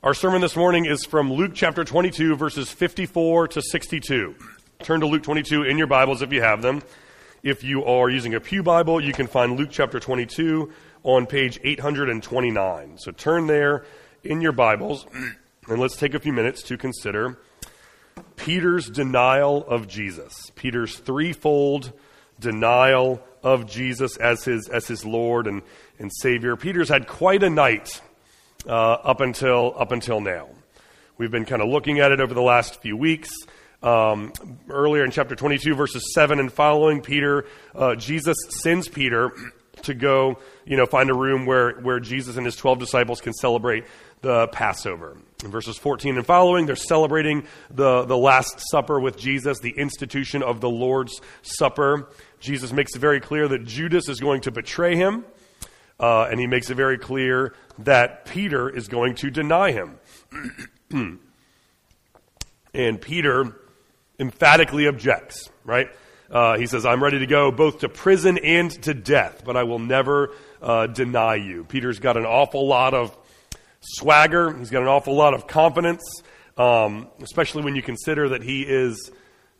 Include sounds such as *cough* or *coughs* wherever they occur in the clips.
Our sermon this morning is from Luke chapter 22, verses 54 to 62. Turn to Luke 22 in your Bibles if you have them. If you are using a Pew Bible, you can find Luke chapter 22 on page 829. So turn there in your Bibles, and let's take a few minutes to consider Peter's denial of Jesus. Peter's threefold denial of Jesus as his, as his Lord and, and Savior. Peter's had quite a night uh, up until up until now. We've been kind of looking at it over the last few weeks. Um, earlier in chapter 22, verses 7 and following, Peter, uh, Jesus sends Peter *clears throat* to go, you know, find a room where, where Jesus and his 12 disciples can celebrate the Passover. In verses 14 and following, they're celebrating the, the Last Supper with Jesus, the institution of the Lord's Supper. Jesus makes it very clear that Judas is going to betray him. Uh, and he makes it very clear that Peter is going to deny him. *clears throat* and Peter emphatically objects, right? Uh, he says, I'm ready to go both to prison and to death, but I will never uh, deny you. Peter's got an awful lot of swagger, he's got an awful lot of confidence, um, especially when you consider that he is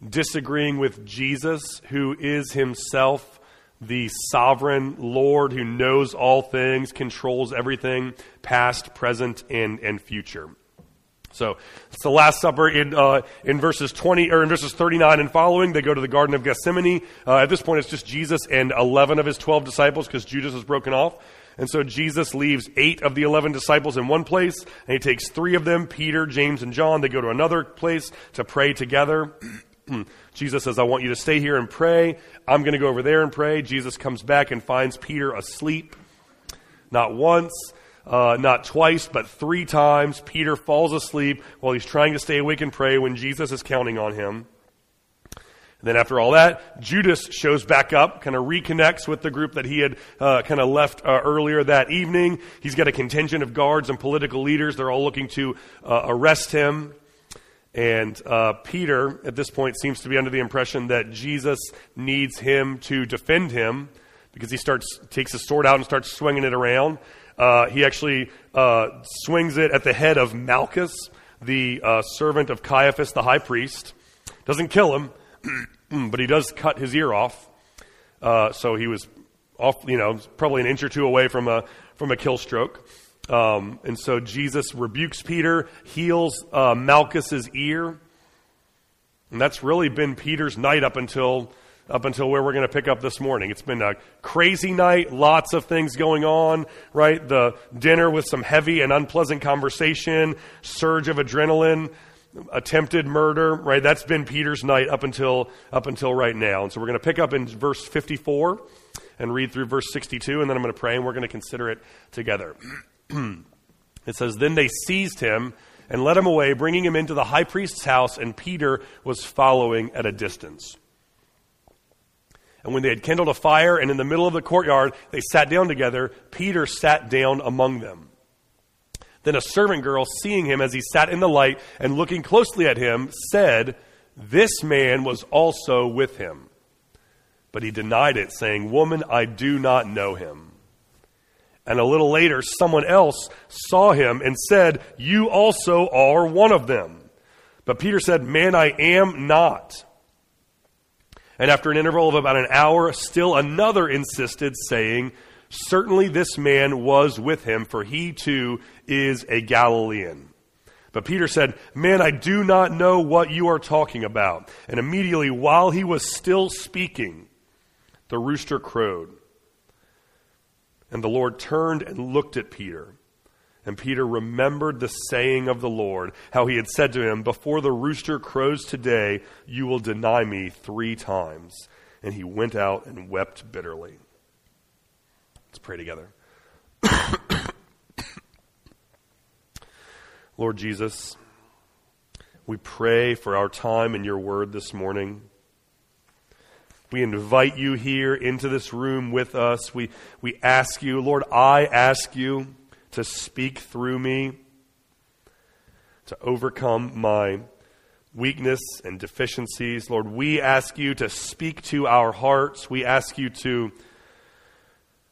disagreeing with Jesus, who is himself the sovereign Lord who knows all things, controls everything, past, present, and, and future. So it's the Last Supper in uh, in verses twenty or in verses thirty nine and following. They go to the Garden of Gethsemane. Uh, at this point, it's just Jesus and eleven of his twelve disciples because Judas is broken off. And so Jesus leaves eight of the eleven disciples in one place, and he takes three of them, Peter, James, and John. They go to another place to pray together. Jesus says, I want you to stay here and pray. I'm going to go over there and pray. Jesus comes back and finds Peter asleep. Not once, uh, not twice, but three times. Peter falls asleep while he's trying to stay awake and pray when Jesus is counting on him. And then after all that, Judas shows back up, kind of reconnects with the group that he had uh, kind of left uh, earlier that evening. He's got a contingent of guards and political leaders. They're all looking to uh, arrest him. And uh, Peter, at this point, seems to be under the impression that Jesus needs him to defend him because he starts takes his sword out and starts swinging it around. Uh, he actually uh, swings it at the head of Malchus, the uh, servant of Caiaphas, the high priest. Doesn't kill him, *clears throat* but he does cut his ear off. Uh, so he was off, you know, probably an inch or two away from a from a kill stroke. Um, and so Jesus rebukes Peter, heals uh, Malchus's ear. And that's really been Peter's night up until, up until where we're going to pick up this morning. It's been a crazy night, lots of things going on, right? The dinner with some heavy and unpleasant conversation, surge of adrenaline, attempted murder, right? That's been Peter's night up until, up until right now. And so we're going to pick up in verse 54 and read through verse 62, and then I'm going to pray and we're going to consider it together. *clears throat* it says, Then they seized him and led him away, bringing him into the high priest's house, and Peter was following at a distance. And when they had kindled a fire and in the middle of the courtyard they sat down together, Peter sat down among them. Then a servant girl, seeing him as he sat in the light and looking closely at him, said, This man was also with him. But he denied it, saying, Woman, I do not know him. And a little later, someone else saw him and said, You also are one of them. But Peter said, Man, I am not. And after an interval of about an hour, still another insisted, saying, Certainly this man was with him, for he too is a Galilean. But Peter said, Man, I do not know what you are talking about. And immediately, while he was still speaking, the rooster crowed. And the Lord turned and looked at Peter. And Peter remembered the saying of the Lord, how he had said to him, Before the rooster crows today, you will deny me three times. And he went out and wept bitterly. Let's pray together. *coughs* Lord Jesus, we pray for our time in your word this morning. We invite you here into this room with us. We, we ask you, Lord, I ask you to speak through me, to overcome my weakness and deficiencies. Lord, we ask you to speak to our hearts. We ask you to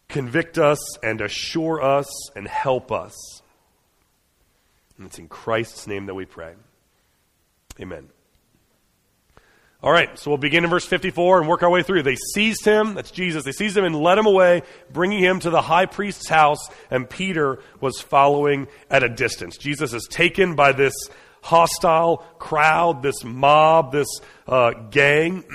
convict us and assure us and help us. And it's in Christ's name that we pray. Amen. All right, so we'll begin in verse 54 and work our way through. They seized him, that's Jesus, they seized him and led him away, bringing him to the high priest's house, and Peter was following at a distance. Jesus is taken by this hostile crowd, this mob, this uh, gang. *clears throat*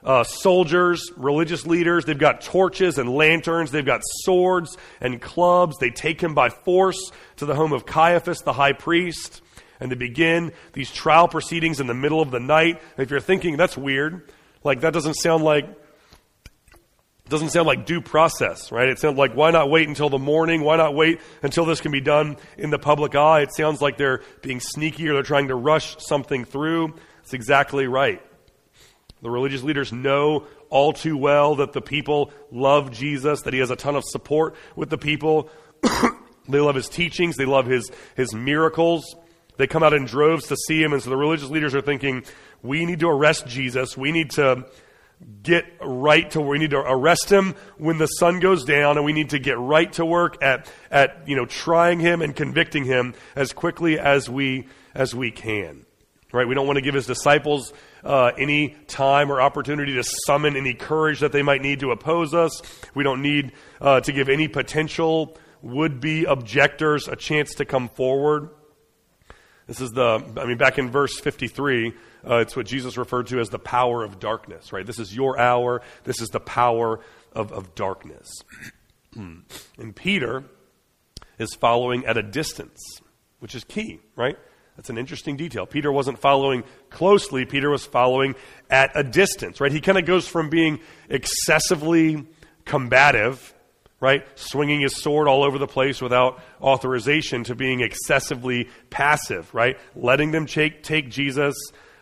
Uh, soldiers, religious leaders, they've got torches and lanterns, they've got swords and clubs. They take him by force to the home of Caiaphas, the high priest and they begin these trial proceedings in the middle of the night. If you're thinking that's weird, like that doesn't sound like doesn't sound like due process, right? It sounds like why not wait until the morning? Why not wait until this can be done in the public eye? It sounds like they're being sneaky or they're trying to rush something through. It's exactly right. The religious leaders know all too well that the people love Jesus, that he has a ton of support with the people. *coughs* they love his teachings, they love his, his miracles. They come out in droves to see him, and so the religious leaders are thinking, we need to arrest Jesus. We need to get right to where we need to arrest him when the sun goes down and we need to get right to work at at you know trying him and convicting him as quickly as we as we can. Right? We don't want to give his disciples uh, any time or opportunity to summon any courage that they might need to oppose us. We don't need uh, to give any potential would-be objectors a chance to come forward this is the, I mean, back in verse 53, uh, it's what Jesus referred to as the power of darkness, right? This is your hour. This is the power of, of darkness. *clears throat* and Peter is following at a distance, which is key, right? That's an interesting detail. Peter wasn't following closely, Peter was following at a distance, right? He kind of goes from being excessively combative right? Swinging his sword all over the place without authorization to being excessively passive, right? Letting them take, take Jesus,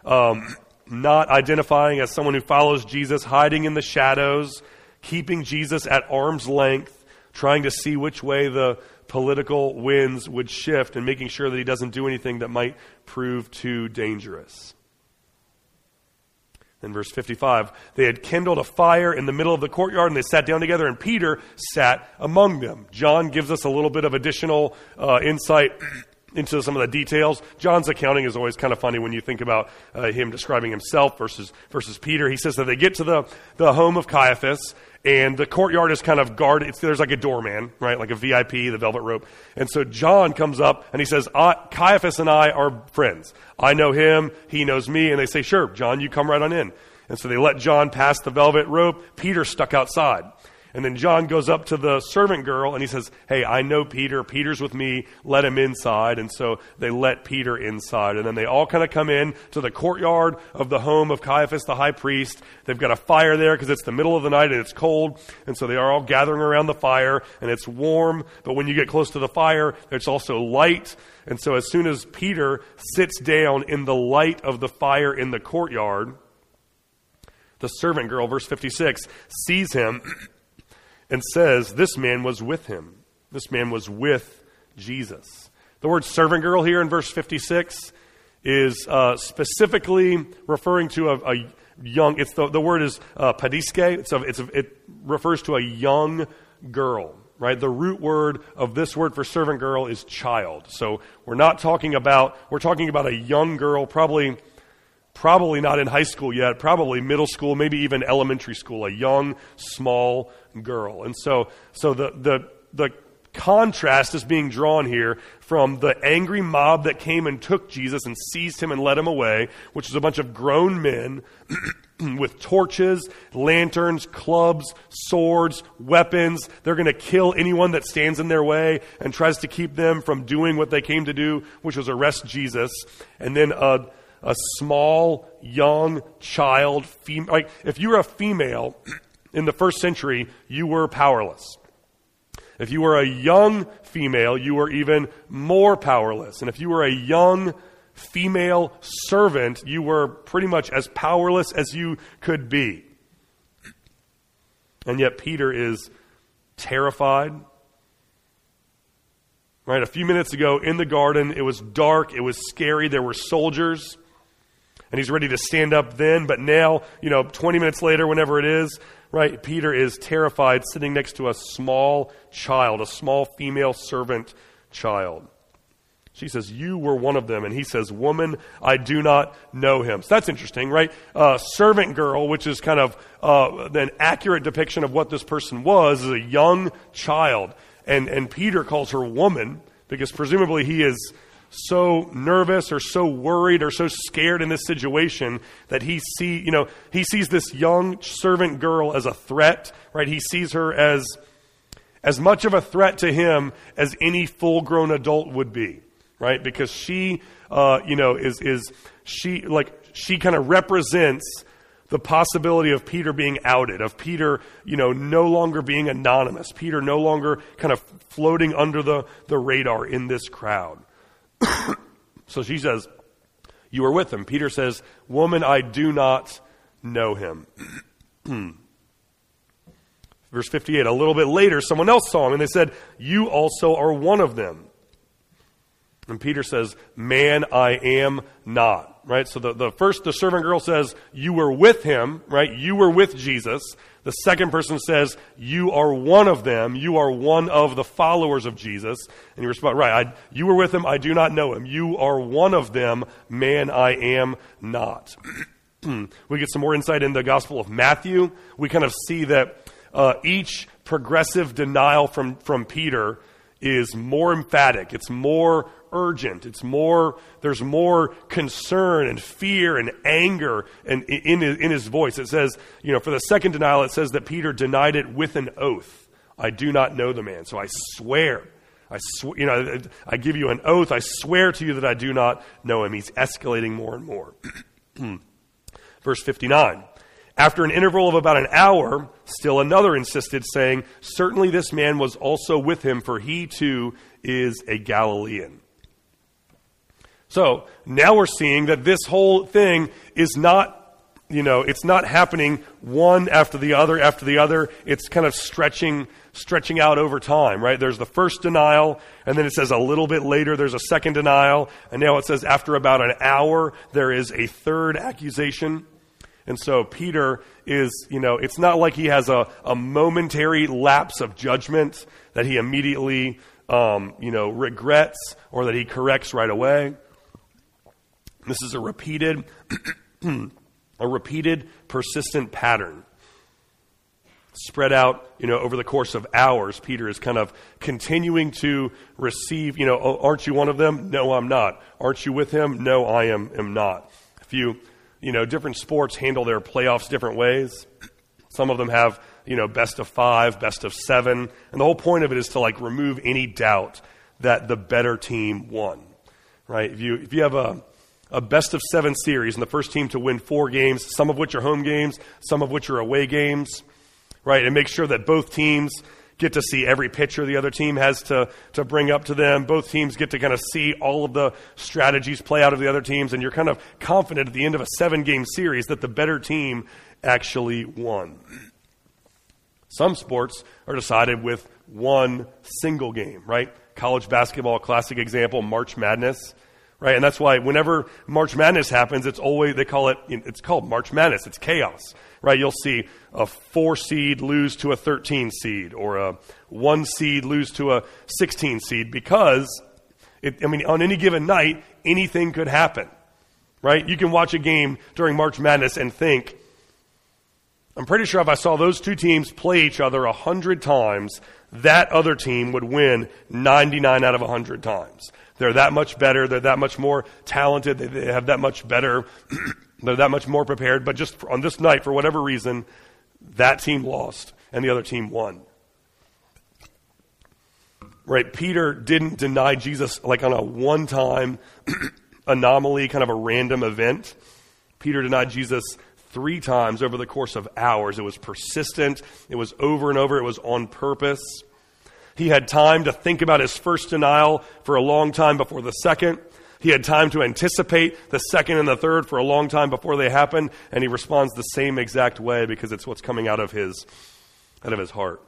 um, not identifying as someone who follows Jesus, hiding in the shadows, keeping Jesus at arm's length, trying to see which way the political winds would shift and making sure that he doesn't do anything that might prove too dangerous. In verse 55, they had kindled a fire in the middle of the courtyard and they sat down together, and Peter sat among them. John gives us a little bit of additional uh, insight *clears throat* into some of the details. John's accounting is always kind of funny when you think about uh, him describing himself versus, versus Peter. He says that they get to the, the home of Caiaphas, and the courtyard is kind of guarded. It's, there's like a doorman, right? Like a VIP, the velvet rope. And so John comes up and he says, Caiaphas and I are friends. I know him. He knows me. And they say, sure, John, you come right on in. And so they let John pass the velvet rope. Peter stuck outside. And then John goes up to the servant girl and he says, Hey, I know Peter. Peter's with me. Let him inside. And so they let Peter inside. And then they all kind of come in to the courtyard of the home of Caiaphas the high priest. They've got a fire there because it's the middle of the night and it's cold. And so they are all gathering around the fire and it's warm. But when you get close to the fire, it's also light. And so as soon as Peter sits down in the light of the fire in the courtyard, the servant girl, verse 56, sees him *clears throat* and says this man was with him. This man was with Jesus. The word servant girl here in verse 56 is uh, specifically referring to a, a young, it's the, the word is uh, paidiske. It's a, it's a, it refers to a young girl, right? The root word of this word for servant girl is child. So we're not talking about, we're talking about a young girl, probably probably not in high school yet, probably middle school, maybe even elementary school, a young, small girl. And so, so the, the, the contrast is being drawn here from the angry mob that came and took Jesus and seized him and led him away, which is a bunch of grown men *clears throat* with torches, lanterns, clubs, swords, weapons. They're going to kill anyone that stands in their way and tries to keep them from doing what they came to do, which was arrest Jesus. And then a a small, young child, fem- like if you were a female *clears throat* in the first century, you were powerless. If you were a young female, you were even more powerless. And if you were a young female servant, you were pretty much as powerless as you could be. And yet Peter is terrified. Right, a few minutes ago in the garden, it was dark, it was scary, there were soldiers and he's ready to stand up then, but now, you know, 20 minutes later, whenever it is, right, Peter is terrified sitting next to a small child, a small female servant child. She says, You were one of them. And he says, Woman, I do not know him. So that's interesting, right? Uh, servant girl, which is kind of uh, an accurate depiction of what this person was, is a young child. And, and Peter calls her woman because presumably he is so nervous or so worried or so scared in this situation that he see you know he sees this young servant girl as a threat right he sees her as as much of a threat to him as any full grown adult would be right because she uh, you know is is she like she kind of represents the possibility of Peter being outed, of Peter, you know, no longer being anonymous, Peter no longer kind of floating under the, the radar in this crowd. So she says, You were with him. Peter says, Woman, I do not know him. *clears throat* Verse 58, a little bit later, someone else saw him, and they said, You also are one of them. And Peter says, Man, I am not. Right? So the, the first, the servant girl says, You were with him, right? You were with Jesus. The second person says, You are one of them. You are one of the followers of Jesus. And you respond, Right, I, you were with him. I do not know him. You are one of them. Man, I am not. *clears throat* we get some more insight in the Gospel of Matthew. We kind of see that uh, each progressive denial from, from Peter is more emphatic. It's more urgent. It's more, there's more concern and fear and anger in, in, in his voice. It says, you know, for the second denial, it says that Peter denied it with an oath. I do not know the man. So I swear. I sw- you know, I give you an oath. I swear to you that I do not know him. He's escalating more and more. *clears throat* Verse 59. After an interval of about an hour, still another insisted, saying, Certainly this man was also with him, for he too is a Galilean. So now we're seeing that this whole thing is not, you know, it's not happening one after the other after the other. It's kind of stretching, stretching out over time, right? There's the first denial, and then it says a little bit later there's a second denial, and now it says after about an hour there is a third accusation. And so Peter is, you know, it's not like he has a, a momentary lapse of judgment that he immediately, um, you know, regrets or that he corrects right away. This is a repeated, *clears throat* a repeated, persistent pattern. Spread out, you know, over the course of hours, Peter is kind of continuing to receive, you know, oh, aren't you one of them? No, I'm not. Aren't you with him? No, I am, am not. If you, you know, different sports handle their playoffs different ways. Some of them have, you know, best of five, best of seven. And the whole point of it is to like remove any doubt that the better team won. Right? If you, if you have a, a best of seven series, and the first team to win four games, some of which are home games, some of which are away games, right? And make sure that both teams get to see every pitcher the other team has to, to bring up to them. Both teams get to kind of see all of the strategies play out of the other teams, and you're kind of confident at the end of a seven game series that the better team actually won. Some sports are decided with one single game, right? College basketball, classic example, March Madness right? And that's why whenever March Madness happens, it's always, they call it, it's called March Madness. It's chaos, right? You'll see a four seed lose to a 13 seed or a one seed lose to a 16 seed because, it, I mean, on any given night, anything could happen, right? You can watch a game during March Madness and think, I'm pretty sure if I saw those two teams play each other a hundred times, that other team would win 99 out of 100 times. They're that much better. They're that much more talented. They, have that much better. *clears throat* they're that much more prepared. But just on this night, for whatever reason, that team lost and the other team won. Right? Peter didn't deny Jesus like on a one time *clears throat* anomaly, kind of a random event. Peter denied Jesus three times over the course of hours. It was persistent, it was over and over, it was on purpose. He had time to think about his first denial for a long time before the second. He had time to anticipate the second and the third for a long time before they happen, and he responds the same exact way because it's what's coming out of his out of his heart.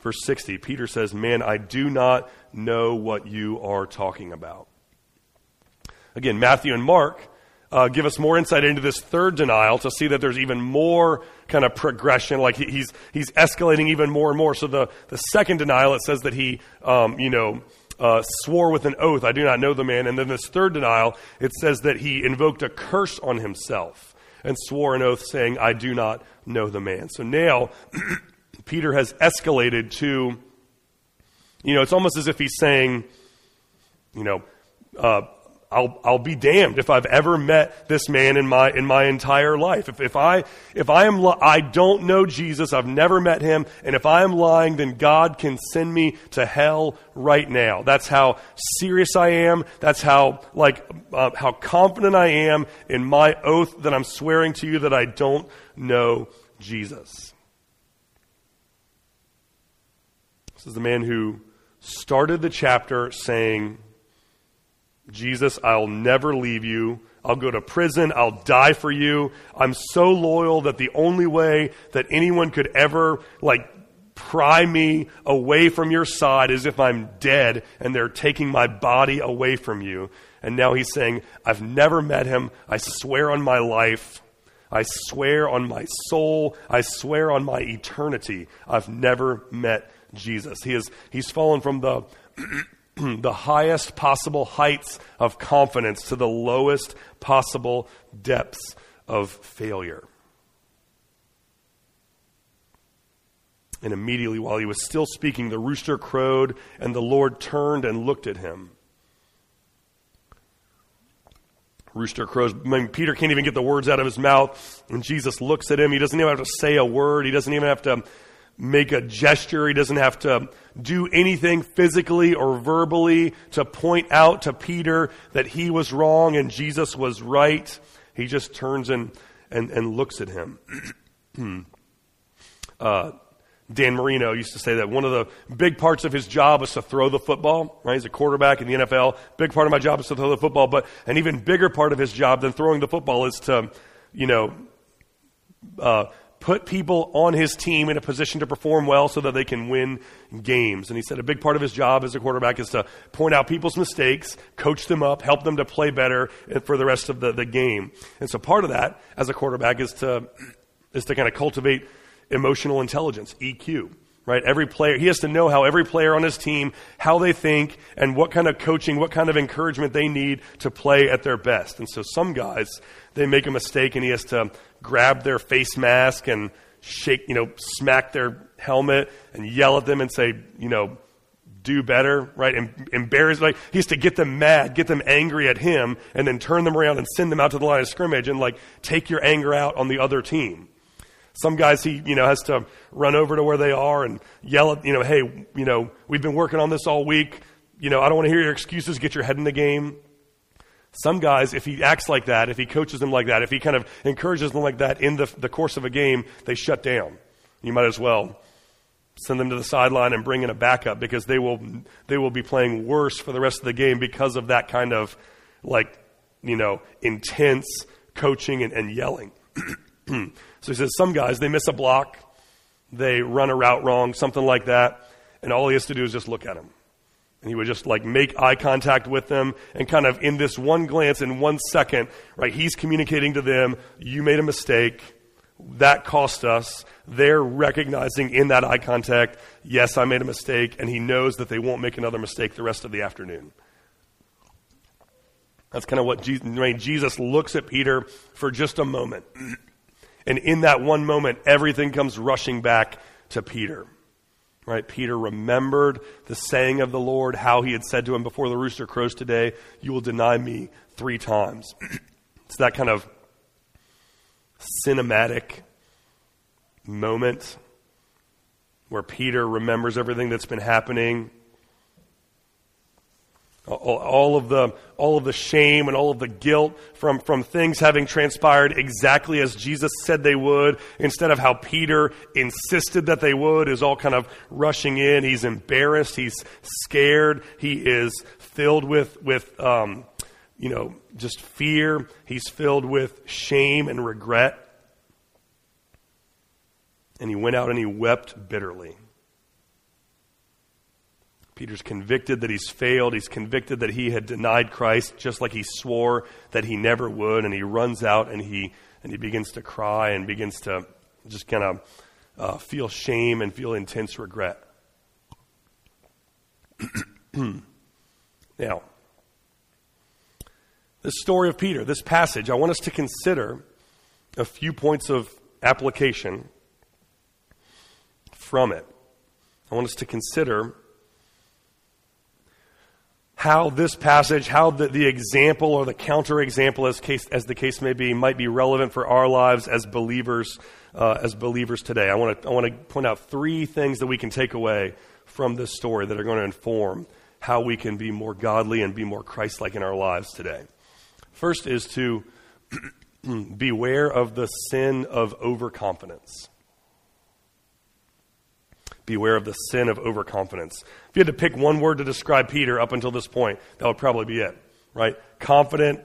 Verse 60, Peter says, "Man, I do not know what you are talking about." Again, Matthew and Mark uh, give us more insight into this third denial to see that there's even more kind of progression. Like he, he's he's escalating even more and more. So the the second denial, it says that he, um, you know. uh, swore with an oath, I do not know the man. And then this third denial, it says that he invoked a curse on himself and swore an oath saying, I do not know the man. So now *clears throat* Peter has escalated to, you know, it's almost as if he's saying, you know, uh, I'll, I'll be damned if I've ever met this man in my, in my entire life. If, if I, if I am, I don't know Jesus, I've never met him, and if I am lying, then God can send me to hell right now. That's how serious I am. That's how, like, uh, how confident I am in my oath that I'm swearing to you that I don't know Jesus. This is the man who started the chapter saying, Jesus, I'll never leave you. I'll go to prison. I'll die for you. I'm so loyal that the only way that anyone could ever, like, pry me away from your side is if I'm dead and they're taking my body away from you. And now he's saying, I've never met him. I swear on my life. I swear on my soul. I swear on my eternity. I've never met Jesus. He is, he's fallen from the *clears throat* *clears throat* the highest possible heights of confidence to the lowest possible depths of failure. And immediately, while he was still speaking, the rooster crowed, and the Lord turned and looked at him. Rooster crows. I mean, Peter can't even get the words out of his mouth, and Jesus looks at him. He doesn't even have to say a word. He doesn't even have to make a gesture. He doesn't have to do anything physically or verbally to point out to Peter that he was wrong and Jesus was right. He just turns and, and, and looks at him. *clears throat* uh, Dan Marino used to say that one of the big parts of his job is to throw the football, right? He's a quarterback in the NFL. Big part of my job is to throw the football, but an even bigger part of his job than throwing the football is to, you know, uh, put people on his team in a position to perform well so that they can win games. And he said a big part of his job as a quarterback is to point out people's mistakes, coach them up, help them to play better for the rest of the, the game. And so part of that as a quarterback is to, is to kind of cultivate emotional intelligence, EQ right? Every player, he has to know how every player on his team, how they think, and what kind of coaching, what kind of encouragement they need to play at their best. And so some guys, they make a mistake and he has to grab their face mask and shake, you know, smack their helmet and yell at them and say, you know, do better, right? Em- embarrass, like, he has to get them mad, get them angry at him, and then turn them around and send them out to the line of scrimmage and, like, take your anger out on the other team. Some guys he, you know, has to run over to where they are and yell at, you know, hey, you know, we've been working on this all week. You know, I don't want to hear your excuses. Get your head in the game. Some guys, if he acts like that, if he coaches them like that, if he kind of encourages them like that in the, the course of a game, they shut down. You might as well send them to the sideline and bring in a backup because they will, they will be playing worse for the rest of the game because of that kind of, like, you know, intense coaching and, and yelling. *clears throat* so he says some guys, they miss a block, they run a route wrong, something like that, and all he has to do is just look at them. And he would just like make eye contact with them and kind of in this one glance, in one second, right, he's communicating to them, you made a mistake. That cost us. They're recognizing in that eye contact, yes, I made a mistake, and he knows that they won't make another mistake the rest of the afternoon. That's kind of what Jesus, right, Jesus looks at Peter for just a moment. *clears throat* And in that one moment, everything comes rushing back to Peter. Right? Peter remembered the saying of the Lord, how he had said to him before the rooster crows today, You will deny me three times. *clears throat* it's that kind of cinematic moment where Peter remembers everything that's been happening all of the all of the shame and all of the guilt from from things having transpired exactly as Jesus said they would instead of how Peter insisted that they would is all kind of rushing in. He's embarrassed. He's scared. He is filled with with um, you know just fear. He's filled with shame and regret. And he went out and he wept bitterly Peter's convicted that he's failed. He's convicted that he had denied Christ just like he swore that he never would. And he runs out and he, and he begins to cry and begins to just kind of uh, feel shame and feel intense regret. *clears throat* Now, this story of Peter, this passage, I want us to consider a few points of application from it. I want us to consider how this passage, how the, the example or the counterexample, as, case, as the case may be, might be relevant for our lives as believers, uh, as believers today. I want to I want to point out three things that we can take away from this story that are going to inform how we can be more godly and be more Christ-like in our lives today. First is to *clears throat* beware of the sin of overconfidence. Beware of the sin of overconfidence. If you had to pick one word to describe Peter up until this point, that would probably be it, right? Confident,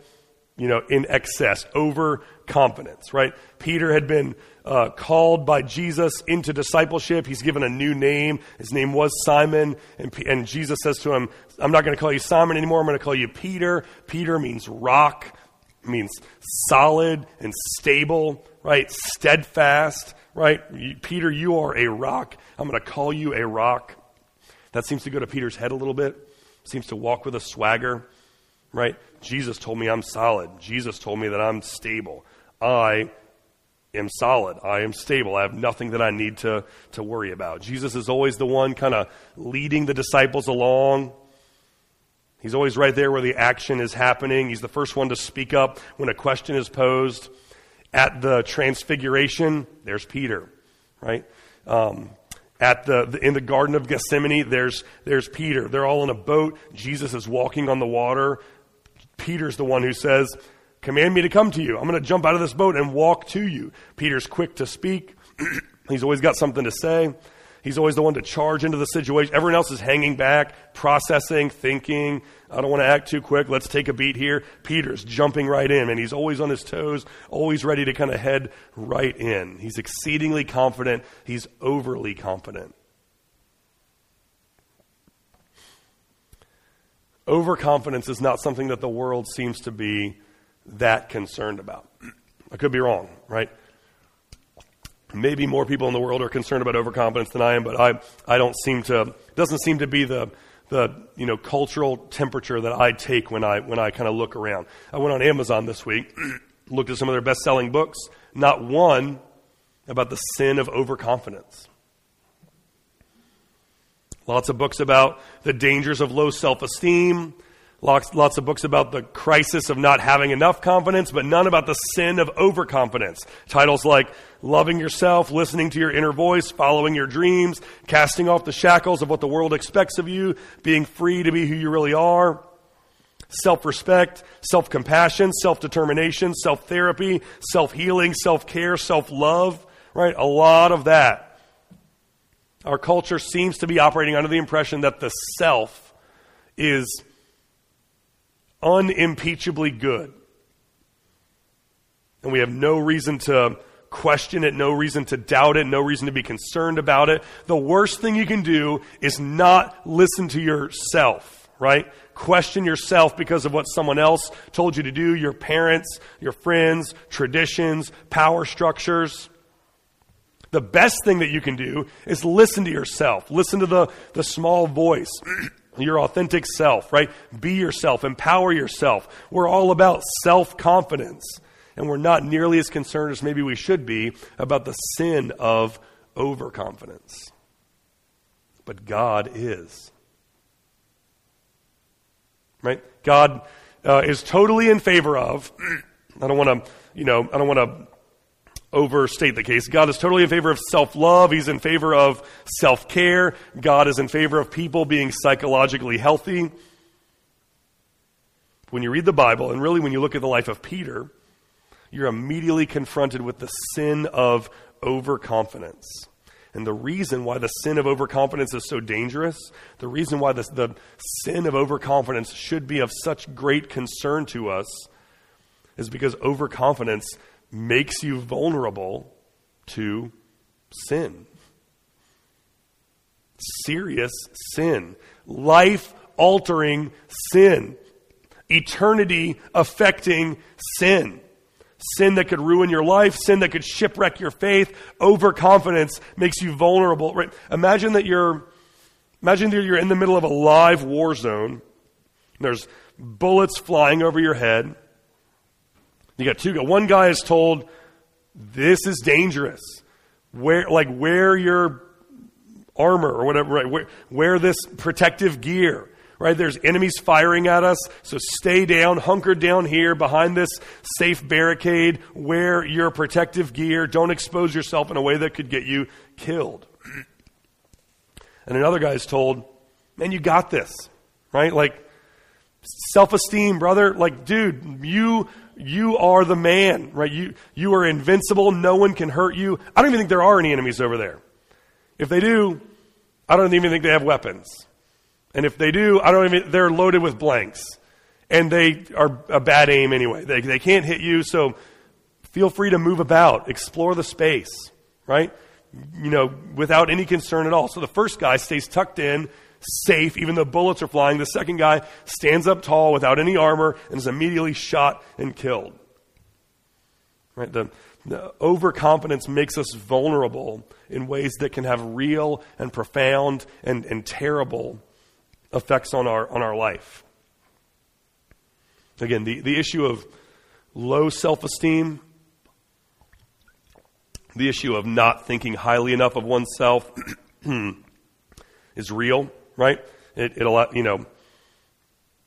you know, in excess, overconfidence, right? Peter had been uh, called by Jesus into discipleship. He's given a new name. His name was Simon, and, and Jesus says to him, "I'm not going to call you Simon anymore. I'm going to call you Peter." Peter means rock, means solid and stable, right? Steadfast right? Peter, you are a rock. I'm going to call you a rock. That seems to go to Peter's head a little bit. Seems to walk with a swagger, right? Jesus told me I'm solid. Jesus told me that I'm stable. I am solid. I am stable. I have nothing that I need to, to worry about. Jesus is always the one kind of leading the disciples along. He's always right there where the action is happening. He's the first one to speak up when a question is posed at the transfiguration, there's Peter, right? Um, at the, the, in the garden of gethsemane there's there's peter. They're all in a boat. Jesus is walking on the water. Peter's the one who says command me to come to you. I'm going to jump out of this boat and walk to you. Peter's quick to speak. *clears throat* He's always got something to say He's always the one to charge into the situation. Everyone else is hanging back, processing, thinking. I don't want to act too quick. Let's take a beat here. Peter's jumping right in, and he's always on his toes, always ready to kind of head right in. He's exceedingly confident. He's overly confident. Overconfidence is not something that the world seems to be that concerned about. *clears throat* I could be wrong, right? Maybe more people in the world are concerned about overconfidence than I am, but I, I don't seem to, doesn't seem to be the, the, you know, cultural temperature that I take when I, when I kind of look around. I went on Amazon this week, *clears throat* looked at some of their best selling books, not one about the sin of overconfidence. Lots of books about the dangers of low self esteem, Lots, lots of books about the crisis of not having enough confidence, but none about the sin of overconfidence. Titles like Loving Yourself, Listening to Your Inner Voice, Following Your Dreams, Casting Off the Shackles of What the World Expects of You, Being Free to Be Who You Really Are, Self Respect, Self Compassion, Self Determination, Self Therapy, Self Healing, Self Care, Self Love, right? A lot of that. Our culture seems to be operating under the impression that the self is unimpeachably good. And we have no reason to question it, no reason to doubt it, no reason to be concerned about it. The worst thing you can do is not listen to yourself, right? Question yourself because of what someone else told you to do, your parents, your friends, traditions, power structures. The best thing that you can do is listen to yourself. Listen to the, the small voice. *clears throat* your authentic self, right? Be yourself, empower yourself. We're all about self confidence. And we're not nearly as concerned as maybe we should be about the sin of overconfidence. But God is. Right? God uh, is totally in favor of. *clears throat* I don't want to, you know, I don't want to overstate the case. God is totally in favor of self love, He's in favor of self care, God is in favor of people being psychologically healthy. When you read the Bible, and really when you look at the life of Peter, you're immediately confronted with the sin of overconfidence. And the reason why the sin of overconfidence is so dangerous, the reason why the, the sin of overconfidence should be of such great concern to us, is because overconfidence makes you vulnerable to sin. Serious sin. Life altering sin. Eternity affecting sin. Sin that could ruin your life, sin that could shipwreck your faith. Overconfidence makes you vulnerable. Right? Imagine that you're imagine that you're in the middle of a live war zone There's bullets flying over your head. You got two. One guy is told, "This is dangerous. Wear like wear your armor or whatever. Right? Wear, wear this protective gear." Right? There's enemies firing at us, so stay down, hunker down here behind this safe barricade. Wear your protective gear. Don't expose yourself in a way that could get you killed. And another guy is told, "Man, you got this." Right? Like self esteem, brother. Like, dude, you you are the man, right? You you are invincible. No one can hurt you. I don't even think there are any enemies over there. If they do, I don't even think they have weapons. And if they do, I don't even they're loaded with blanks. And they are a bad aim anyway. They they can't hit you, so feel free to move about, explore the space, right? You know, without any concern at all. So the first guy stays tucked in safe, even though bullets are flying. The second guy stands up tall without any armor and is immediately shot and killed. Right? The, the overconfidence makes us vulnerable in ways that can have real and profound and, and terrible effects on our, on our life. Again, the, the issue of low self esteem, the issue of not thinking highly enough of oneself *clears throat* is real right? It, it you know,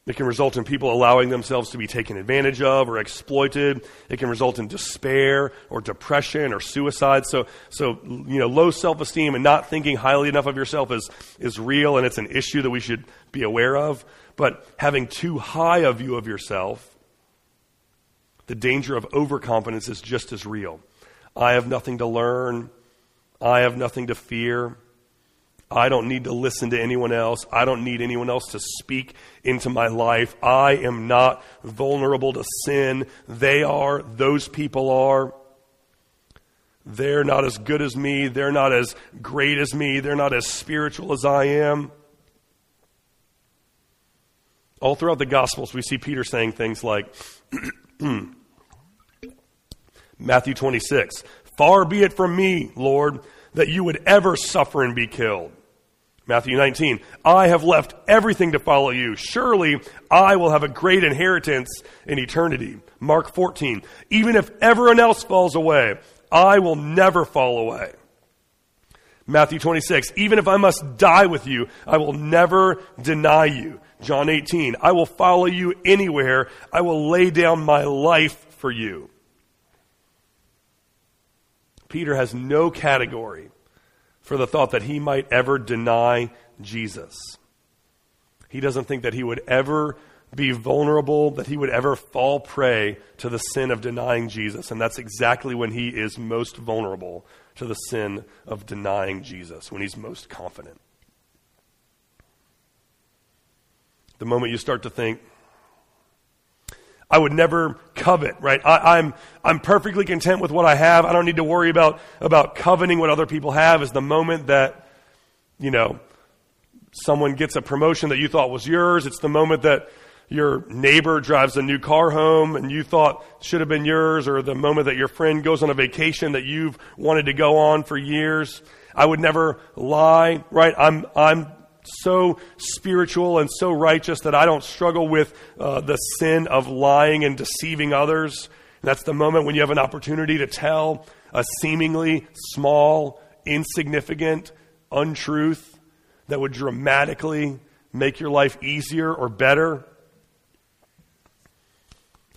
it can result in people allowing themselves to be taken advantage of or exploited. It can result in despair or depression or suicide. So, so you know, low self-esteem and not thinking highly enough of yourself is, is real and it's an issue that we should be aware of. But having too high a view of yourself, the danger of overconfidence is just as real. I have nothing to learn. I have nothing to fear. I don't need to listen to anyone else. I don't need anyone else to speak into my life. I am not vulnerable to sin. They are. Those people are. They're not as good as me. They're not as great as me. They're not as spiritual as I am. All throughout the Gospels, we see Peter saying things like *clears throat* Matthew 26 Far be it from me, Lord, that you would ever suffer and be killed. Matthew 19, I have left everything to follow you. Surely I will have a great inheritance in eternity. Mark 14, even if everyone else falls away, I will never fall away. Matthew 26, even if I must die with you, I will never deny you. John 18, I will follow you anywhere. I will lay down my life for you. Peter has no category for the thought that he might ever deny Jesus. He doesn't think that he would ever be vulnerable, that he would ever fall prey to the sin of denying Jesus. And that's exactly when he is most vulnerable to the sin of denying Jesus, when he's most confident. The moment you start to think, I would never covet, right? I, am I'm, I'm perfectly content with what I have. I don't need to worry about, about coveting what other people have is the moment that, you know, someone gets a promotion that you thought was yours. It's the moment that your neighbor drives a new car home and you thought should have been yours or the moment that your friend goes on a vacation that you've wanted to go on for years. I would never lie, right? I'm, I'm so spiritual and so righteous that I don't struggle with uh, the sin of lying and deceiving others. And that's the moment when you have an opportunity to tell a seemingly small, insignificant untruth that would dramatically make your life easier or better.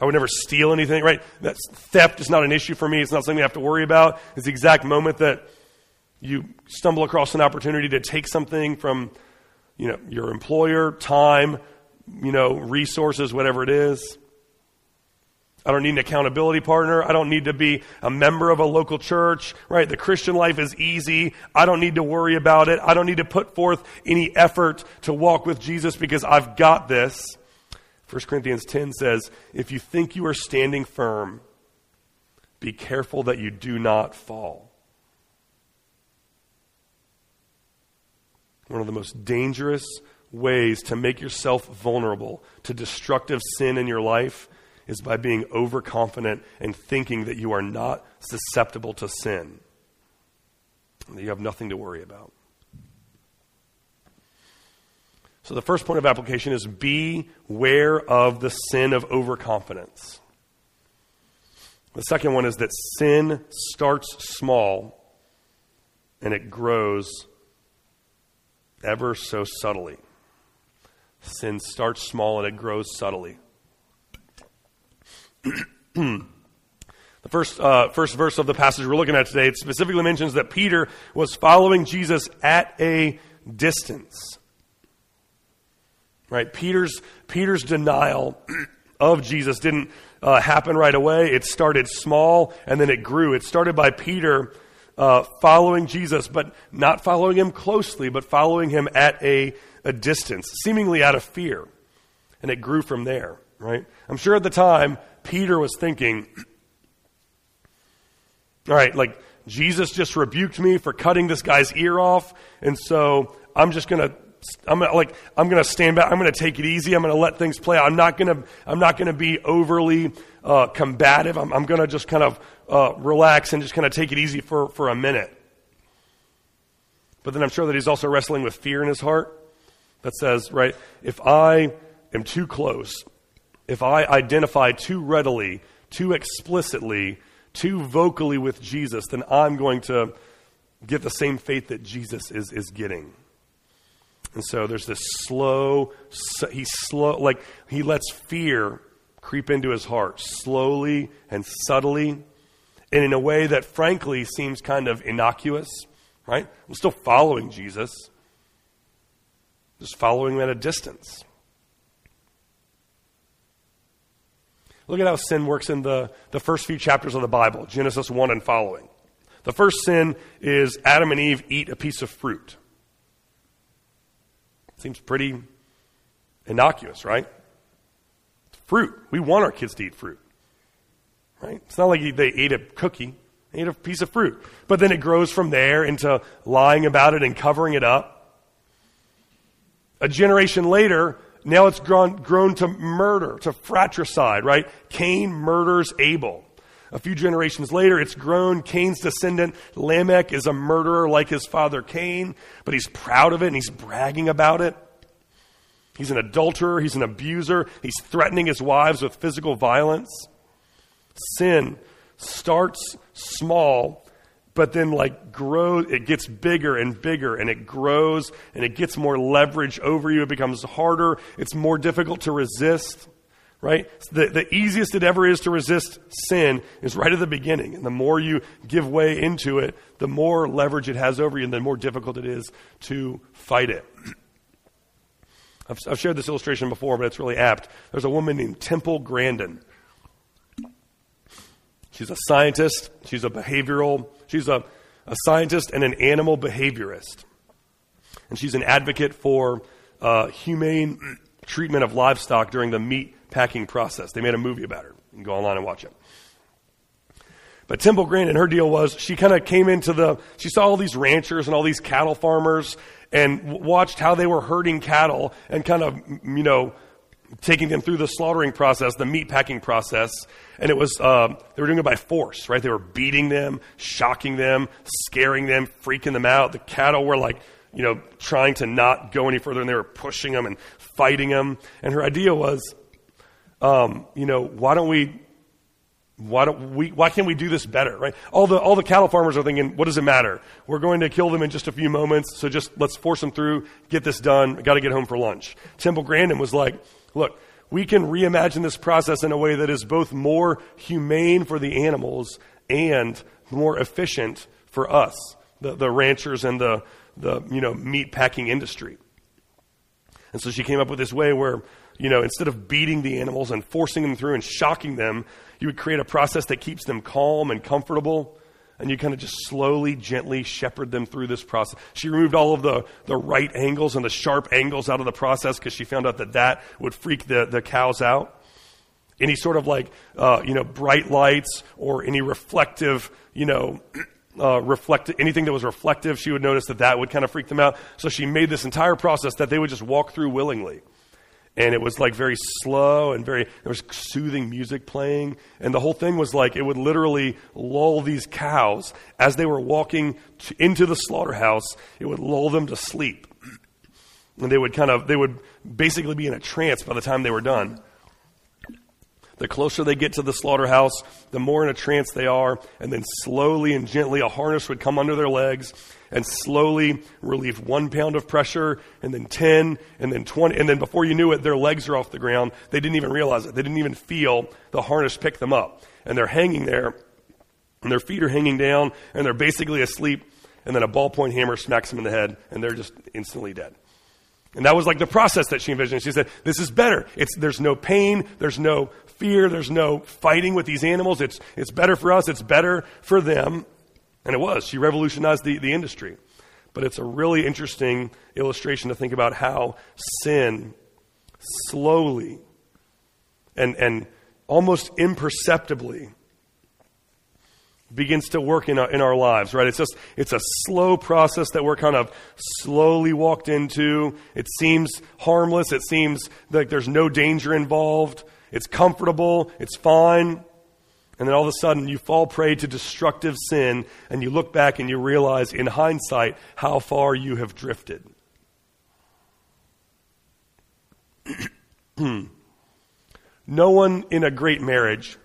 I would never steal anything, right? That theft is not an issue for me. It's not something I have to worry about. It's the exact moment that you stumble across an opportunity to take something from you know, your employer, time, you know, resources, whatever it is. I don't need an accountability partner. I don't need to be a member of a local church, right? The Christian life is easy. I don't need to worry about it. I don't need to put forth any effort to walk with Jesus because I've got this. 1 Corinthians 10 says, if you think you are standing firm, be careful that you do not fall. One of the most dangerous ways to make yourself vulnerable to destructive sin in your life is by being overconfident and thinking that you are not susceptible to sin, that you have nothing to worry about. So the first point of application is beware of the sin of overconfidence. The second one is that sin starts small and it grows ever so subtly. Sin starts small and it grows subtly. *clears throat* the first, uh, first verse of the passage we're looking at today, it specifically mentions that Peter was following Jesus at a distance. Right? Peter's, Peter's denial *clears throat* of Jesus didn't uh, happen right away. It started small and then it grew. It started by Peter uh, following Jesus, but not following him closely, but following him at a, a distance, seemingly out of fear. And it grew from there, right? I'm sure at the time, Peter was thinking, *clears throat* all right, like, Jesus just rebuked me for cutting this guy's ear off, and so I'm just going to I'm gonna, like I'm going to stand back. I'm going to take it easy. I'm going to let things play out. I'm not going to I'm not going to be overly uh, combative. I'm, I'm going to just kind of uh, relax and just kind of take it easy for for a minute. But then I'm sure that he's also wrestling with fear in his heart that says, right, if I am too close, if I identify too readily, too explicitly, too vocally with Jesus, then I'm going to get the same faith that Jesus is, is getting. And so there's this slow, he's slow, like he lets fear creep into his heart slowly and subtly, and in a way that frankly seems kind of innocuous, right? I'm still following Jesus, just following him at a distance. Look at how sin works in the, the first few chapters of the Bible, Genesis 1 and following. The first sin is Adam and Eve eat a piece of fruit. Seems pretty innocuous, right? Fruit. We want our kids to eat fruit. Right? It's not like they ate a cookie, they ate a piece of fruit. But then it grows from there into lying about it and covering it up. A generation later, now it's grown, grown to murder, to fratricide, right? Cain murders Abel. A few generations later, it's grown. Cain's descendant, Lamech, is a murderer like his father Cain, but he's proud of it and he's bragging about it. He's an adulterer, he's an abuser, he's threatening his wives with physical violence. Sin starts small, but then like grows, it gets bigger and bigger and it grows and it gets more leverage over you. It becomes harder, it's more difficult to resist right? The, the easiest it ever is to resist sin is right at the beginning. And the more you give way into it, the more leverage it has over you, and the more difficult it is to fight it. I've, I've shared this illustration before, but it's really apt. There's a woman named Temple Grandin. She's a scientist, she's a behavioral, she's a, a scientist and an animal behaviorist. And she's an advocate for uh, humane treatment of livestock during the meat packing process. They made a movie about her. You can go online and watch it. But Temple Grandin her deal was she kind of came into the, she saw all these ranchers and all these cattle farmers and watched how they were herding cattle and kind of, you know, taking them through the slaughtering process, the meat packing process. And it was, uh, they were doing it by force, right? They were beating them, shocking them, scaring them, freaking them out. The cattle were like, you know, trying to not go any further and they were pushing them and fighting them. And her idea was, um, you know, why don't we, why don't we, why can't we do this better, right? All the, all the cattle farmers are thinking, what does it matter? We're going to kill them in just a few moments, so just let's force them through, get this done, got to get home for lunch. Temple Grandin was like, look, we can reimagine this process in a way that is both more humane for the animals and more efficient for us, the, the ranchers and the, the you know, meat packing industry. And so she came up with this way where you know, instead of beating the animals and forcing them through and shocking them, you would create a process that keeps them calm and comfortable. And you kind of just slowly, gently shepherd them through this process. She removed all of the, the right angles and the sharp angles out of the process because she found out that that would freak the, the cows out. Any sort of like, uh, you know, bright lights or any reflective, you know, *clears throat* uh, reflect anything that was reflective, she would notice that that would kind of freak them out. So she made this entire process that they would just walk through willingly and it was like very slow and very there was soothing music playing and the whole thing was like it would literally lull these cows as they were walking to, into the slaughterhouse it would lull them to sleep And they would kind of, they would basically be in a trance by the time they were done. The closer they get to the slaughterhouse, the more in a trance they are, and then slowly and gently a harness would come under their legs and slowly relieve one pound of pressure, and then 10, and then 20, and then before you knew it, their legs are off the ground. They didn't even realize it. They didn't even feel the harness pick them up. And they're hanging there, and their feet are hanging down, and they're basically asleep, and then a ballpoint hammer smacks them in the head, and they're just instantly dead. And that was like the process that she envisioned. She said, This is better. It's, there's no pain, there's no fear, there's no fighting with these animals. It's, it's better for us, it's better for them. And it was. She revolutionized the, the industry. But it's a really interesting illustration to think about how sin slowly and, and almost imperceptibly begins to work in our, in our lives, right? It's just, it's a slow process that we're kind of slowly walked into. It seems harmless. It seems like there's no danger involved. It's comfortable. It's fine. And then all of a sudden you fall prey to destructive sin and you look back and you realize in hindsight how far you have drifted. *clears throat* no one in a great marriage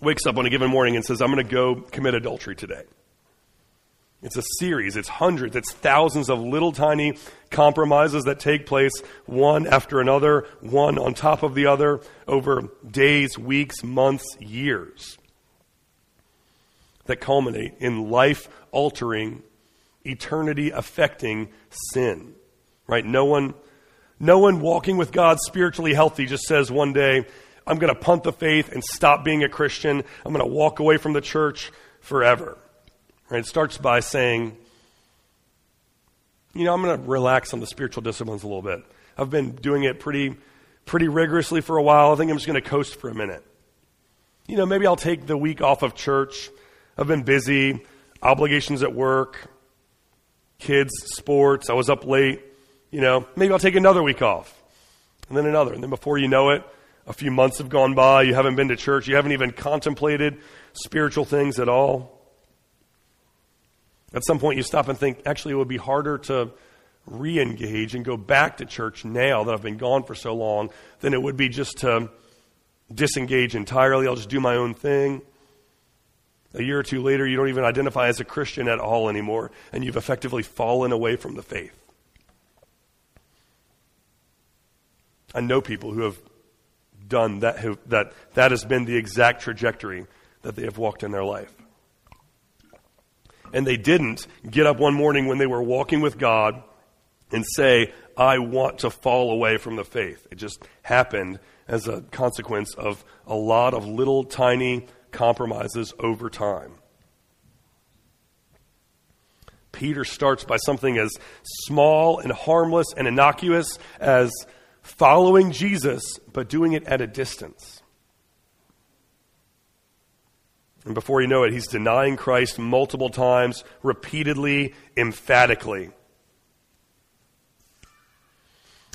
wakes up on a given morning and says, I'm going to go commit adultery today. It's a series, it's hundreds, it's thousands of little tiny compromises that take place one after another, one on top of the other, over days, weeks, months, years, that culminate in life altering, eternity affecting sin. Right? No one, no one walking with God spiritually healthy just says one day, I'm going to punt the faith and stop being a Christian. I'm going to walk away from the church forever. Right? It starts by saying, you know, I'm going to relax on the spiritual disciplines a little bit. I've been doing it pretty, pretty rigorously for a while. I think I'm just going to coast for a minute. You know, maybe I'll take the week off of church. I've been busy, obligations at work, kids, sports. I was up late. You know, maybe I'll take another week off, and then another. And then before you know it, a few months have gone by, you haven't been to church, you haven't even contemplated spiritual things at all. At some point, you stop and think, actually, it would be harder to re engage and go back to church now that I've been gone for so long than it would be just to disengage entirely. I'll just do my own thing. A year or two later, you don't even identify as a Christian at all anymore, and you've effectively fallen away from the faith. I know people who have done that, who, that that has been the exact trajectory that they have walked in their life. And they didn't get up one morning when they were walking with God and say, I want to fall away from the faith. It just happened as a consequence of a lot of little tiny compromises over time. Peter starts by something as small and harmless and innocuous as following Jesus, but doing it at a distance. And before you know it, he's denying Christ multiple times, repeatedly, emphatically.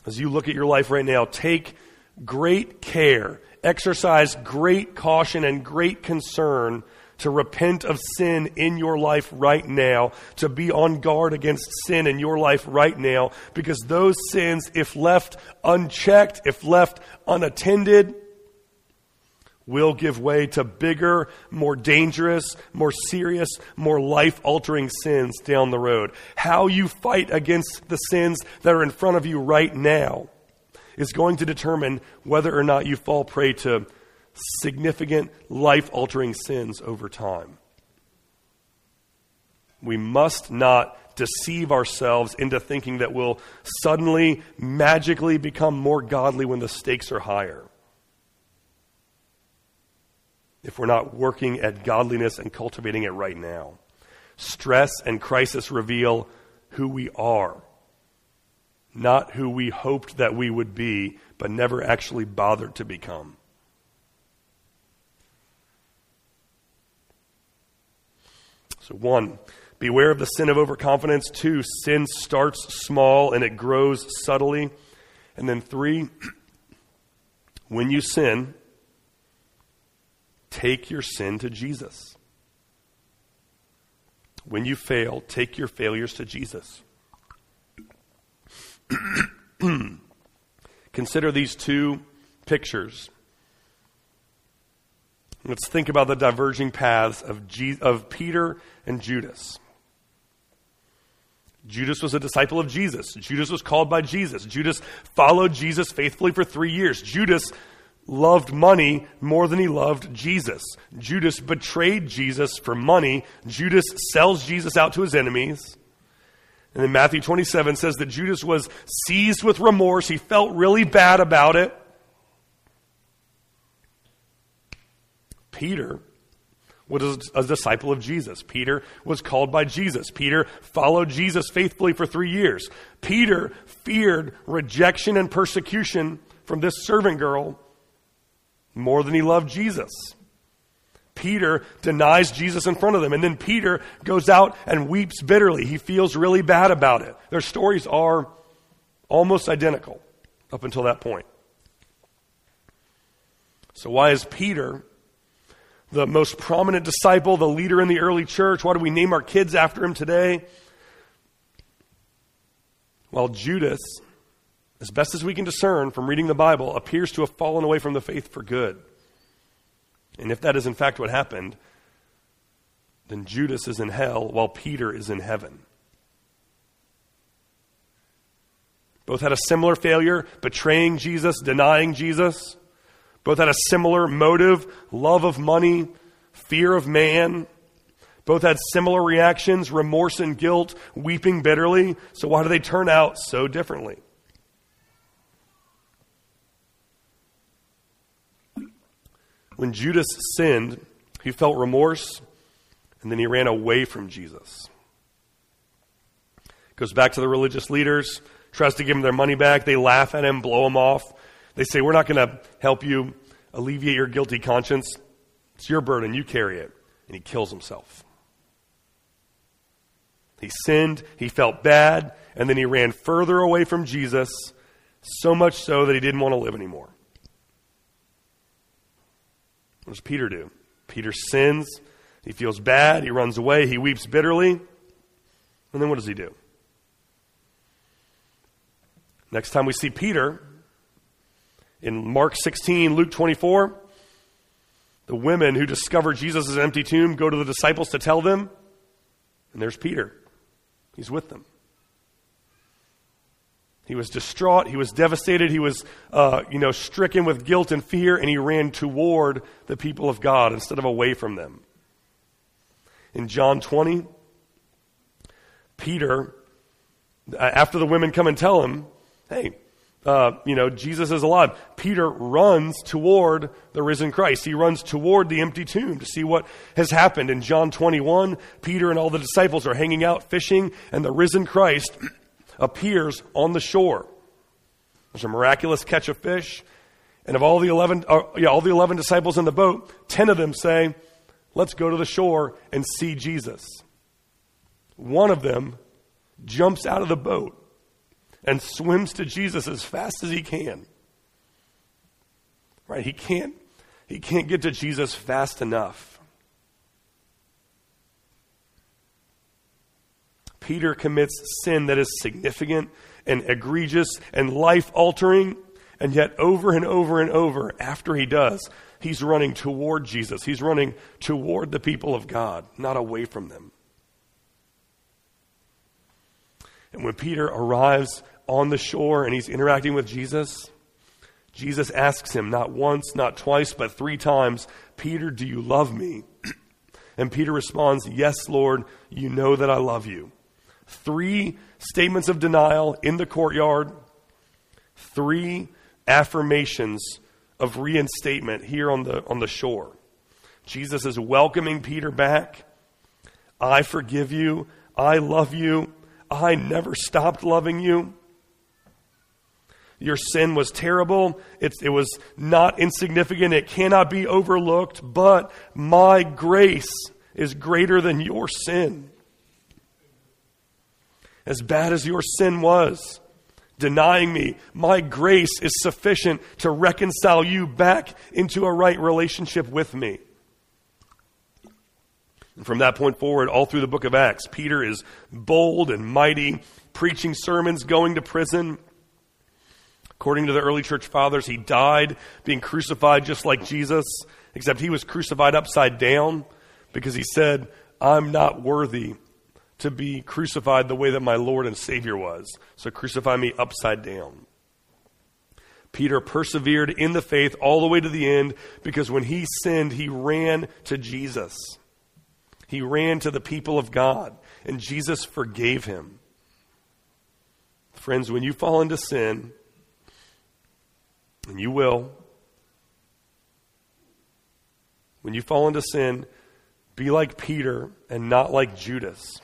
As you look at your life right now, take great care, exercise great caution and great concern to repent of sin in your life right now, to be on guard against sin in your life right now, because those sins, if left unchecked, if left unattended, will give way to bigger, more dangerous, more serious, more life altering sins down the road. How you fight against the sins that are in front of you right now is going to determine whether or not you fall prey to significant life altering sins over time. We must not deceive ourselves into thinking that we'll suddenly, magically become more godly when the stakes are higher. If we're not working at godliness and cultivating it right now, stress and crisis reveal who we are, not who we hoped that we would be, but never actually bothered to become. So, one, beware of the sin of overconfidence. Two, sin starts small and it grows subtly. And then three, *clears throat* when you sin, take your sin to Jesus. When you fail, take your failures to Jesus. *clears throat* Consider these two pictures. Let's think about the diverging paths of, Je- of Peter and Judas. Judas was a disciple of Jesus. Judas was called by Jesus. Judas followed Jesus faithfully for three years. Judas loved money more than he loved Jesus. Judas betrayed Jesus for money. Judas sells Jesus out to his enemies. And then Matthew 27 says that Judas was seized with remorse. He felt really bad about it. Peter was a disciple of Jesus. Peter was called by Jesus. Peter followed Jesus faithfully for three years. Peter feared rejection and persecution from this servant girl more than he loved Jesus. Peter denies Jesus in front of them, and then Peter goes out and weeps bitterly. He feels really bad about it. Their stories are almost identical up until that point. So, why is Peter the most prominent disciple, the leader in the early church. Why do we name our kids after him today? Well, Judas, as best as we can discern from reading the Bible, appears to have fallen away from the faith for good. And if that is in fact what happened, then Judas is in hell while Peter is in heaven. Both had a similar failure, betraying Jesus, denying Jesus. Both had a similar motive love of money, fear of man. Both had similar reactions remorse and guilt, weeping bitterly. So, why do they turn out so differently? When Judas sinned, he felt remorse and then he ran away from Jesus. Goes back to the religious leaders, tries to give them their money back. They laugh at him, blow him off. They say, We're not going to help you alleviate your guilty conscience. It's your burden. You carry it. And he kills himself. He sinned. He felt bad. And then he ran further away from Jesus, so much so that he didn't want to live anymore. What does Peter do? Peter sins. He feels bad. He runs away. He weeps bitterly. And then what does he do? Next time we see Peter, in Mark 16, Luke 24, the women who discover Jesus' empty tomb go to the disciples to tell them, and there's Peter. He's with them. He was distraught. He was devastated. He was, uh, you know, stricken with guilt and fear, and he ran toward the people of God instead of away from them. In John 20, Peter, after the women come and tell him, hey, uh, you know, Jesus is alive. Peter runs toward the risen Christ. He runs toward the empty tomb to see what has happened. In John 21, Peter and all the disciples are hanging out fishing, and the risen Christ appears on the shore. There's a miraculous catch of fish, and of all the 11, uh, yeah, all the 11 disciples in the boat, 10 of them say, Let's go to the shore and see Jesus. One of them jumps out of the boat and swims to Jesus as fast as he can. Right? He can't he can't get to Jesus fast enough. Peter commits sin that is significant and egregious and life altering, and yet over and over and over after he does, he's running toward Jesus. He's running toward the people of God, not away from them. And when Peter arrives on the shore and he's interacting with Jesus, Jesus asks him not once, not twice, but three times, Peter, do you love me? *clears throat* And Peter responds, Yes, Lord, you know that I love you. Three statements of denial in the courtyard, three affirmations of reinstatement here on the, on the shore. Jesus is welcoming Peter back. I forgive you. I love you. I never stopped loving you. Your sin was terrible. It, it was not insignificant. It cannot be overlooked, but my grace is greater than your sin. As bad as your sin was, denying me, my grace is sufficient to reconcile you back into a right relationship with me. And from that point forward, all through the book of Acts, Peter is bold and mighty, preaching sermons, going to prison. According to the early church fathers, he died being crucified just like Jesus, except he was crucified upside down because he said, I'm not worthy to be crucified the way that my Lord and Savior was. So crucify me upside down. Peter persevered in the faith all the way to the end because when he sinned, he ran to Jesus. He ran to the people of God, and Jesus forgave him. Friends, when you fall into sin, and you will, when you fall into sin, be like Peter and not like Judas.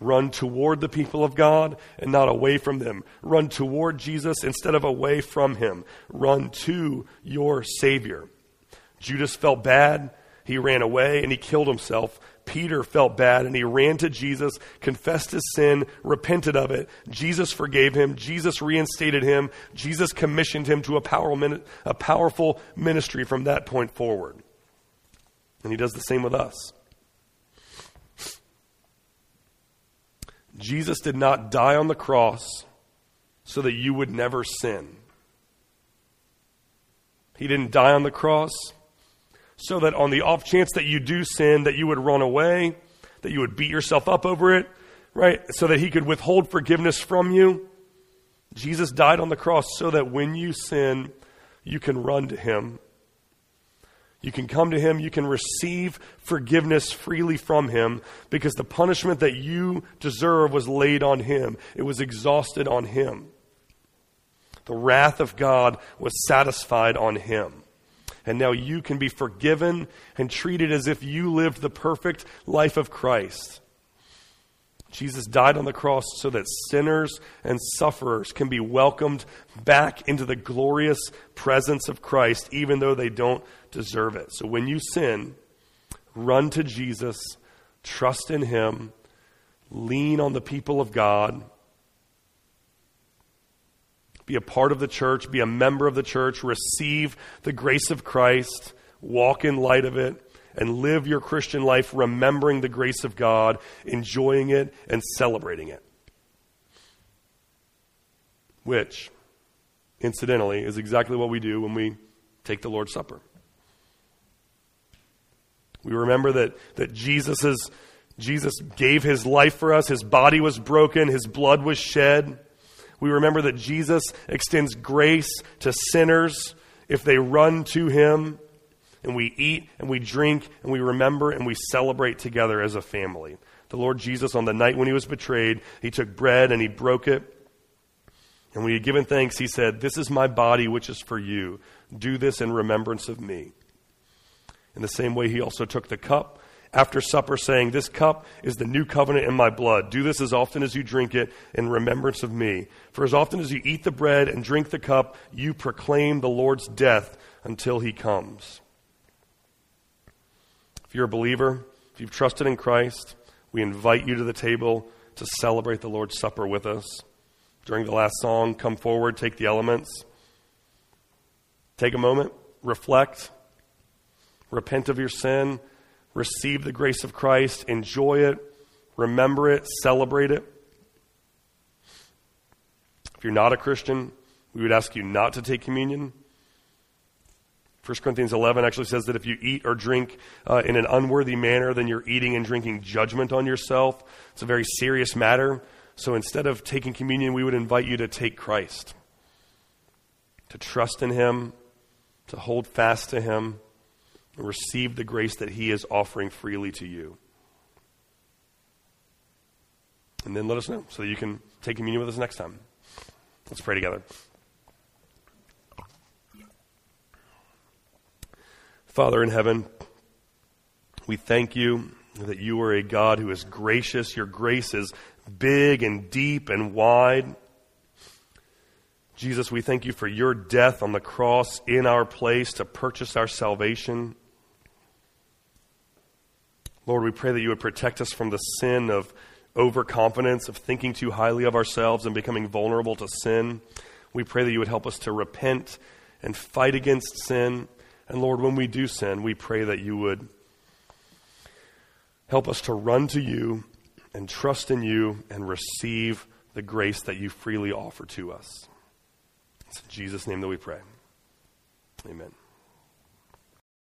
Run toward the people of God and not away from them. Run toward Jesus instead of away from him. Run to your Savior. Judas felt bad. He ran away and he killed himself. Peter felt bad and he ran to Jesus, confessed his sin, repented of it. Jesus forgave him. Jesus reinstated him. Jesus commissioned him to a powerful ministry from that point forward. And he does the same with us. Jesus did not die on the cross so that you would never sin. He didn't die on the cross so that on the off chance that you do sin, that you would run away, that you would beat yourself up over it, right? So that he could withhold forgiveness from you. Jesus died on the cross so that when you sin, you can run to him you can come to Him. You can receive forgiveness freely from Him because the punishment that you deserve was laid on Him, it was exhausted on Him. The wrath of God was satisfied on Him. And now you can be forgiven and treated as if you lived the perfect life of Christ. Jesus died on the cross so that sinners and sufferers can be welcomed back into the glorious presence of Christ, even though they don't deserve it. So when you sin, run to Jesus, trust in Him, lean on the people of God, be a part of the church, be a member of the church, receive the grace of Christ, walk in light of it and live your Christian life remembering the grace of God, enjoying it, and celebrating it. Which, incidentally, is exactly what we do when we take the Lord's Supper. We remember that, that Jesus, Jesus gave his life for us, his body was broken, his blood was shed. We remember that Jesus extends grace to sinners if they run to him and we eat and we drink and we remember and we celebrate together as a family. The Lord Jesus, on the night when he was betrayed, he took bread and he broke it. And when he had given thanks, he said, This is my body, which is for you. Do this in remembrance of me. In the same way, he also took the cup after supper, saying, This cup is the new covenant in my blood. Do this as often as you drink it in remembrance of me. For as often as you eat the bread and drink the cup, you proclaim the Lord's death until he comes. If you're a believer, if you've trusted in Christ, we invite you to the table to celebrate the Lord's Supper with us. During the last song, come forward, take the elements. Take a moment, reflect, repent of your sin, receive the grace of Christ, enjoy it, remember it, celebrate it. If you're not a Christian, we would ask you not to take communion. 1 Corinthians 11 actually says that if you eat or drink uh, in an unworthy manner, then you're eating and drinking judgment on yourself. It's a very serious matter. So instead of taking communion, we would invite you to take Christ, to trust in Him, to hold fast to Him, and receive the grace that He is offering freely to you. And then let us know so that you can take communion with us next time. Let's pray together. Father in heaven, we thank you that you are a God who is gracious. Your grace is big and deep and wide. Jesus, we thank you for your death on the cross in our place to purchase our salvation. Lord, we pray that you would protect us from the sin of overconfidence, of thinking too highly of ourselves and becoming vulnerable to sin. We pray that you would help us to repent and fight against sin and Lord, when we do sin, we pray that you would Help us to run to you and trust in you and receive the grace that you freely offer to us. It's in Jesus' name that we pray. Amen.